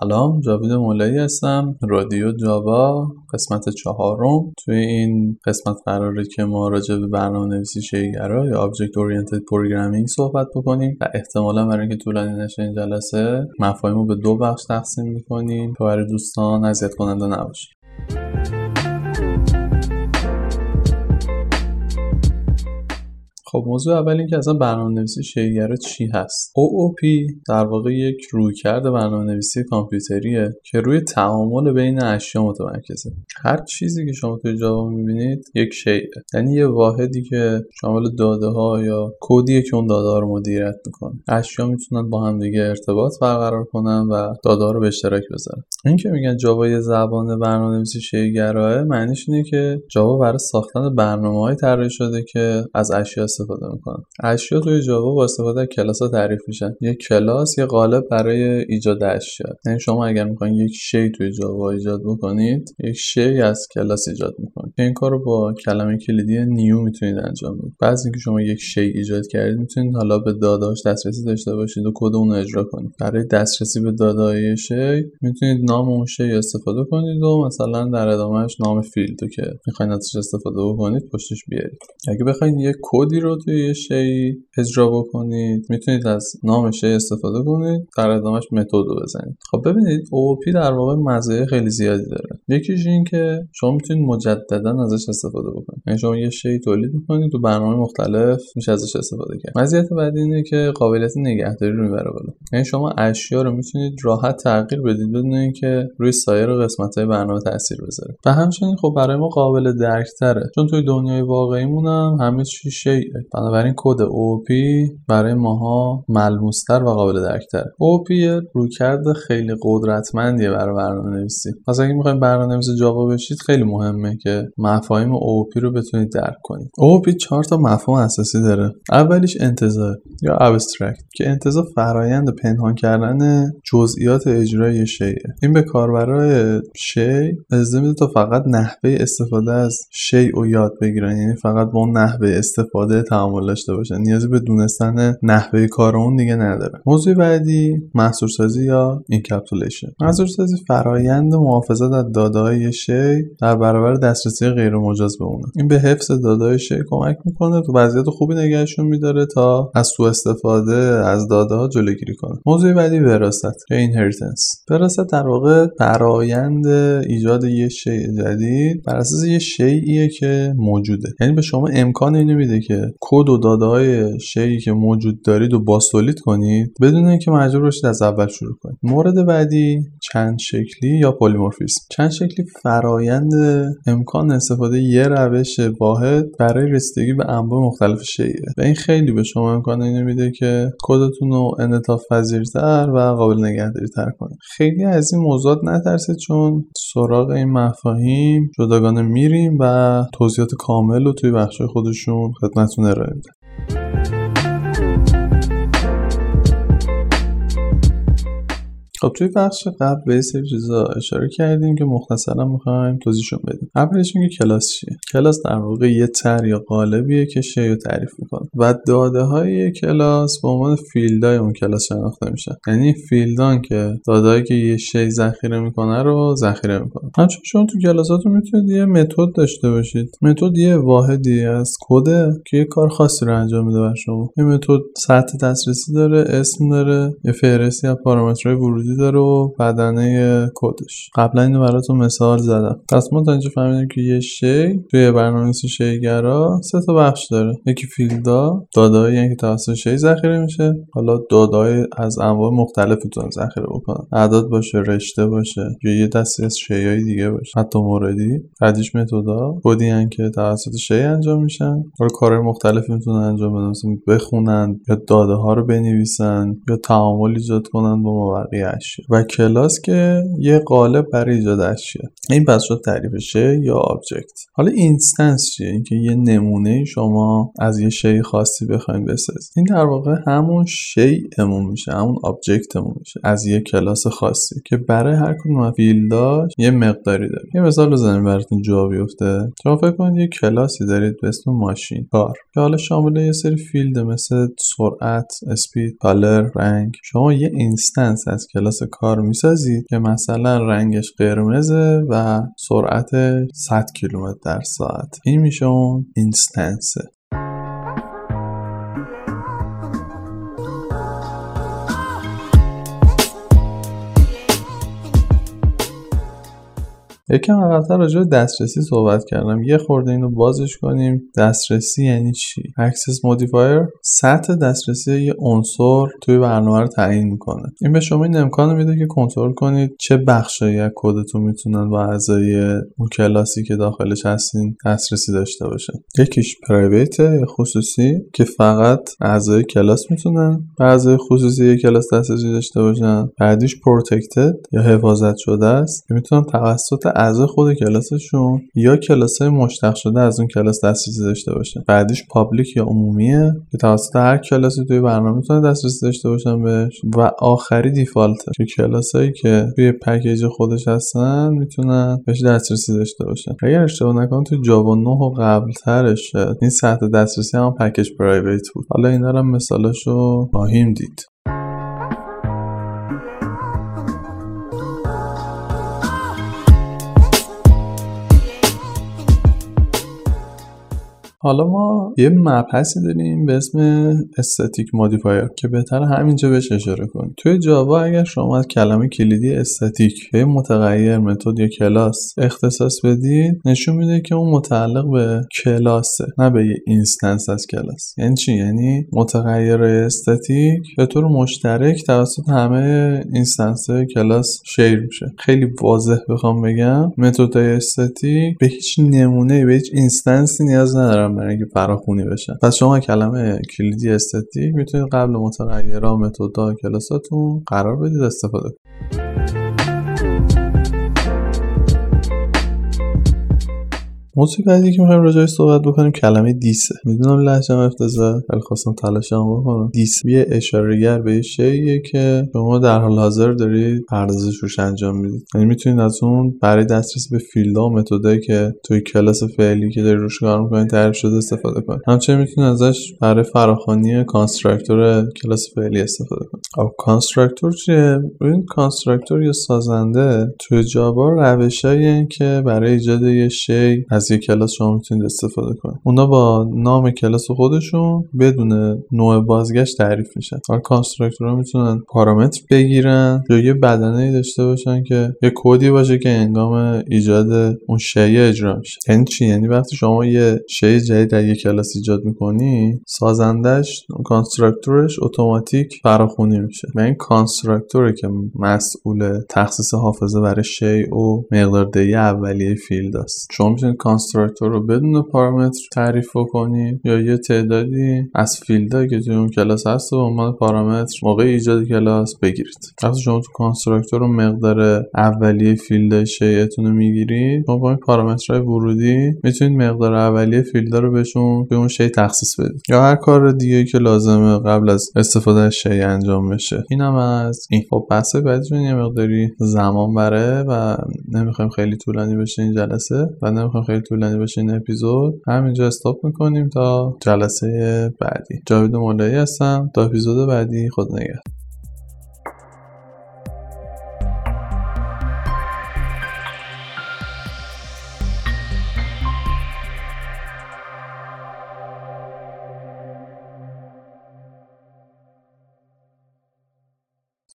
سلام جاوید مولایی هستم رادیو جاوا قسمت چهارم. توی این قسمت قراره که ما راجع به برنامه نویسی شیگرا یا Object Oriented Programming صحبت بکنیم و احتمالا برای اینکه طولانی نشه این جلسه مفاهیم رو به دو بخش تقسیم می‌کنیم. تا برای دوستان اذیت کننده نباشه خب موضوع اول این که اصلا برنامه نویسی شیگرا چی هست؟ OOP در واقع یک رویکرد برنامه نویسی کامپیوتریه که روی تعامل بین اشیا متمرکزه. هر چیزی که شما توی جاوا می‌بینید یک شیء یعنی یه واحدی که شامل داده ها یا کدیه که اون داده ها رو مدیریت می‌کنه. اشیا می‌تونن با هم دیگه ارتباط برقرار کنن و داده ها رو به اشتراک بذارن. این که میگن جاوا یه زبان برنامه نویسی شیگراه معنیش اینه که جاوا برای ساختن برنامه طراحی شده که از اشیا استفاده می‌کنن. اشیا توی جاوا با استفاده از کلاس ها تعریف میشن. یک کلاس یه قالب برای ایجاد اشیا. یعنی شما اگر می‌خواین یک شی توی جاوا ایجاد بکنید یک شی از کلاس ایجاد می‌کنید. این کار رو با کلمه کلیدی new می‌تونید انجام بدید. بعد اینکه شما یک شی ایجاد کردید می‌تونید حالا به داده‌هاش دسترسی داشته باشید و کد اون اجرا کنید. برای دسترسی به داده‌های شی می‌تونید نام اون شی استفاده کنید و مثلا در ادامهش نام فیلد که می‌خواین ازش استفاده بکنید پشتش بیارید. اگه بخواید یک کدی رو توی یه شی اجرا بکنید. می‌تونید از نام شی استفاده کنید. در ادامهش متد رو بزنید. خب ببینید OOP در واقع مزایای خیلی زیادی داره. یکیش این که شما می‌تونید مجددا ازش استفاده بکنید. یعنی شما یه شی تولید می‌کنید و برنامه مختلف میشه ازش استفاده کرد. مزیت بعدی اینه که قابلیت نگهداری رو می‌بره بالا. یعنی شما اشیا رو می‌تونید راحت تغییر بدید بدون اینکه روی سایر قسمت های برنامه تاثیر بذاره. و همچنین خب برای ما قابل درک تره چون توی دنیای واقعیمون هم همه چی شیء بنابراین کد OOP برای ماها ملموستر و قابل درکتر OOP یه رویکرد خیلی قدرتمندیه برای برنامه نویسی پس اگه می‌خوایم برنامه نویسی جاوا بشید خیلی مهمه که مفاهیم OOP رو بتونید درک کنید. OOP چهار تا مفهوم اساسی داره. اولیش انتزاع یا abstract که انتزاع فرایند پنهان کردن جزئیات اجرای شیء این به کاربرای شی اجازه میده تا فقط نحوه استفاده از شی رو یاد بگیرن. یعنی فقط با اون نحوه استفاده تعامل داشته باشن نیازی به دونستن نحوه کار اون دیگه نداره. موضوع بعدی محصور سازی یا encapsulation محصور سازی فرایند محافظت از داده شی در برابر دسترسی غیر مجاز به اونه. این به حفظ داده شی کمک می‌کنه تو وضعیت خوبی نگهشون میداره تا از سوء استفاده از داده ها جلوگیری کنه. موضوع بعدی وراثت یا اینهریتنس وراثت در واقع فرایند ایجاد یه شی جدید بر اساس یه شیئیه که موجوده. یعنی به شما امکان اینو میده که کد و داده های شیعی که موجود دارید و باستولید کنید بدون اینکه مجبور باشید از اول شروع کنید. مورد بعدی چند شکلی یا پلیمورفیسم چند شکلی فرایند امکان استفاده یه روش واحد برای رسیدگی به انواع مختلف شیعه و این خیلی به شما امکان اینو میده که کدتون رو انعطاف پذیرتر و قابل نگهداری تر کنید. خیلی از این موضوعات نترسید چون سراغ این مفاهیم جداگانه میریم و توضیحات کامل رو توی بخش خودشون خدمتتون neredeydi خب توی بخش قبل یه سری چیزا اشاره کردیم که مختصرا می‌خوایم توضیحشون بدیم. اولش میگه کلاس چیه؟ کلاس در واقع یه طرح یا قالبیه که شی رو تعریف می‌کنه و داده های کلاس به عنوان فیلدهای اون کلاس شناخته میشن. یعنی فیلدان که دادههایی که یه شی ذخیره می‌کنه رو ذخیره می‌کنه. همچنین شما تو کلاساتون می‌تونید یه متد داشته باشید. متد یه واحدی از کده که یه کار خاصی رو انجام میده بر شما. این متد سطح دسترسی داره اسم داره یه فهرستی از پارامترهای ورودی داره و بدنه کدش قبلا اینو براتون مثال زدم. پس ما تا اینجا فهمیدیم که یه شی توی برنامه‌نویسی شیگرا سه تا بخش داره. یکی فیلدا دادهایی یعنی که توسط شی ذخیره میشه. حالا دادههای از انواع مختلف می‌تونن ذخیره بکنن. اعداد باشه رشته باشه یا یه دسته‌ای از شیای دیگه باشه. حتی موردی بعدیش متدا کدی که توسط شی انجام میشن. حالا کارهای مختلفی می‌تونن انجام بدن. بخونن یا داده ها رو بنویسن یا تعامل ایجاد کنن با مابقی اشیا و کلاس که یه قالب برای ایجاد اشیا. این پس شد تعریف شی یا object حالا instance چیه؟ اینکه یه نمونه شما از یه شی خاصی بخواید بسازید. این در واقع همون شیءمون میشه همون object مون میشه. از یه کلاس خاصی که برای هر کدوم فیلداش یه مقداری داره. یه مثال بزنیم براتون جا بیفته. شما فکر کنید یه کلاسی دارید به اسم ماشین car. که حالا شامل یه سری فیلد مثل سرعت speed color رنگ. شما یه instance از کلاس کلاس car می‌سازید که مثلا رنگش قرمزه و سرعت 100 کیلومتر در ساعت. این میشه اون instance ه یکم عقبتر راجع به دسترسی صحبت کردم. یه خورده اینو بازش کنیم. دسترسی یعنی چی؟ access modifier سطح دسترسی یه عنصر توی برنامه رو تعیین می‌کنه. این به شما این امکان میده که کنترل کنید چه بخشایی از کدتون می‌تونن با اعضای اون کلاسی که داخلش هستین دسترسی داشته باشن. یکیش private خصوصی که فقط اعضای کلاس می‌تونن به اعضای خصوصی یک کلاس دسترسی داشته باشن. بعدیش protected یا حفاظت شده است. که می‌تونن توسط اعضای خود کلاسشون یا کلاس مشتق شده از اون کلاس دسترسی داشته باشه بعدیش public یا عمومیه که توسط هر کلاسی توی برنامه می‌تونه دسترسی داشته باشن بهش. و آخری دیفالته. که کلاسایی که توی پکیج خودش هستن می‌تونن بهش دسترسی داشته باشن. اگر اشتباه نکنم تو جاوا 9 و قبل ترش این سطح دسترسی هم پکیج پرایویت بود. حالا اینا رو مثالاشو خواهیم دید. حالا ما یه مبحثی داریم به اسم static modifier که بهتر همینجا بهش اشاره کنیم. توی جاوا اگر شما از کلمه کلیدی استاتیک به متغیر متد یا کلاس اختصاص بدید نشون میده که اون متعلق به کلاسه نه به یه instance از کلاس. یعنی چی؟ یعنی متغیر استاتیک به طور مشترک توسط همه instance کلاس share میشه. خیلی واضح بخوام بگم. متدهای استاتیک به هیچ نمونه به هیچ instance ی نیاز ندارم برای اینکه فراخونی بشن. پس شما کلمه کلیدی استاتیک می‌تونید قبل متغیرها متدها کلاساتون قرار بدید استفاده کنید. موضوع بعدی که می‌خوایم راجعش صحبت بکنیم کلمه this ه. می‌دونم لهجم افتضاح ولی خواستم تلاشم بکنم. this یه اشارهگر به یه شیء که شما در حال حاضر دارید پردازش انجام می‌دید. یعنی می‌تونید از اون برای دسترسی به فیلدها و متدایی که توی کلاس فعلی که داری روش کار می‌کنید تعریف شده استفاده کنید. همچنین می‌تونید ازش برای فراخوانی constructor کلاس فعلی استفاده کنید. خب constructor چیه؟ این constructor یا سازنده توی جاوا روشایی که برای ایجاد یه شی یک کلاس شما می‌تونید استفاده کنید. اونا با نام کلاس خودشون بدون نوع بازگشت تعریف میشن. حالا کانستراکتورها می‌تونن پارامتر بگیرن یا یه بدنه داشته باشن که یه کدی باشه که انگام ایجاد اون شی اجرا میشه. یعنی چی؟ یعنی وقتی شما یه شی جدید در یک کلاس ایجاد می‌کنی سازندش کانستراکتورش اتوماتیک فراخونی میشه. و این کانستراکتوره که مسئول تخصیص حافظه برای شی و مقدار اولیه فیلد است. شما می‌تونید constructor رو بدون پارامتر تعریف کنی یا یه تعدادی از فیلدهایی که توی اون کلاس هست رو به عنوان پارامتر موقع ایجاد کلاس بگیرید. وقتی شما تو constructor رو مقدار اولیه فیلد شی‌تون رو می‌گیرید شما با این پارامترهای ورودی می‌تونید مقدار اولیه فیلد رو بهشون به اون شی تخصیص بدید. یا هر کار دیگه که لازمه قبل از استفاده از شی انجام بشه. اینم از این. خب بحث بعدیتون یه مقداری زمان بره و نمی‌خوایم خیلی طولانی بشه این جلسه و نمی‌خوایم خیلی طولانی بشه این اپیزود. همینجا استاپ می‌کنیم تا جلسه بعدی. جاوید مولایی هستم. تا اپیزود بعدی خود نگهدار.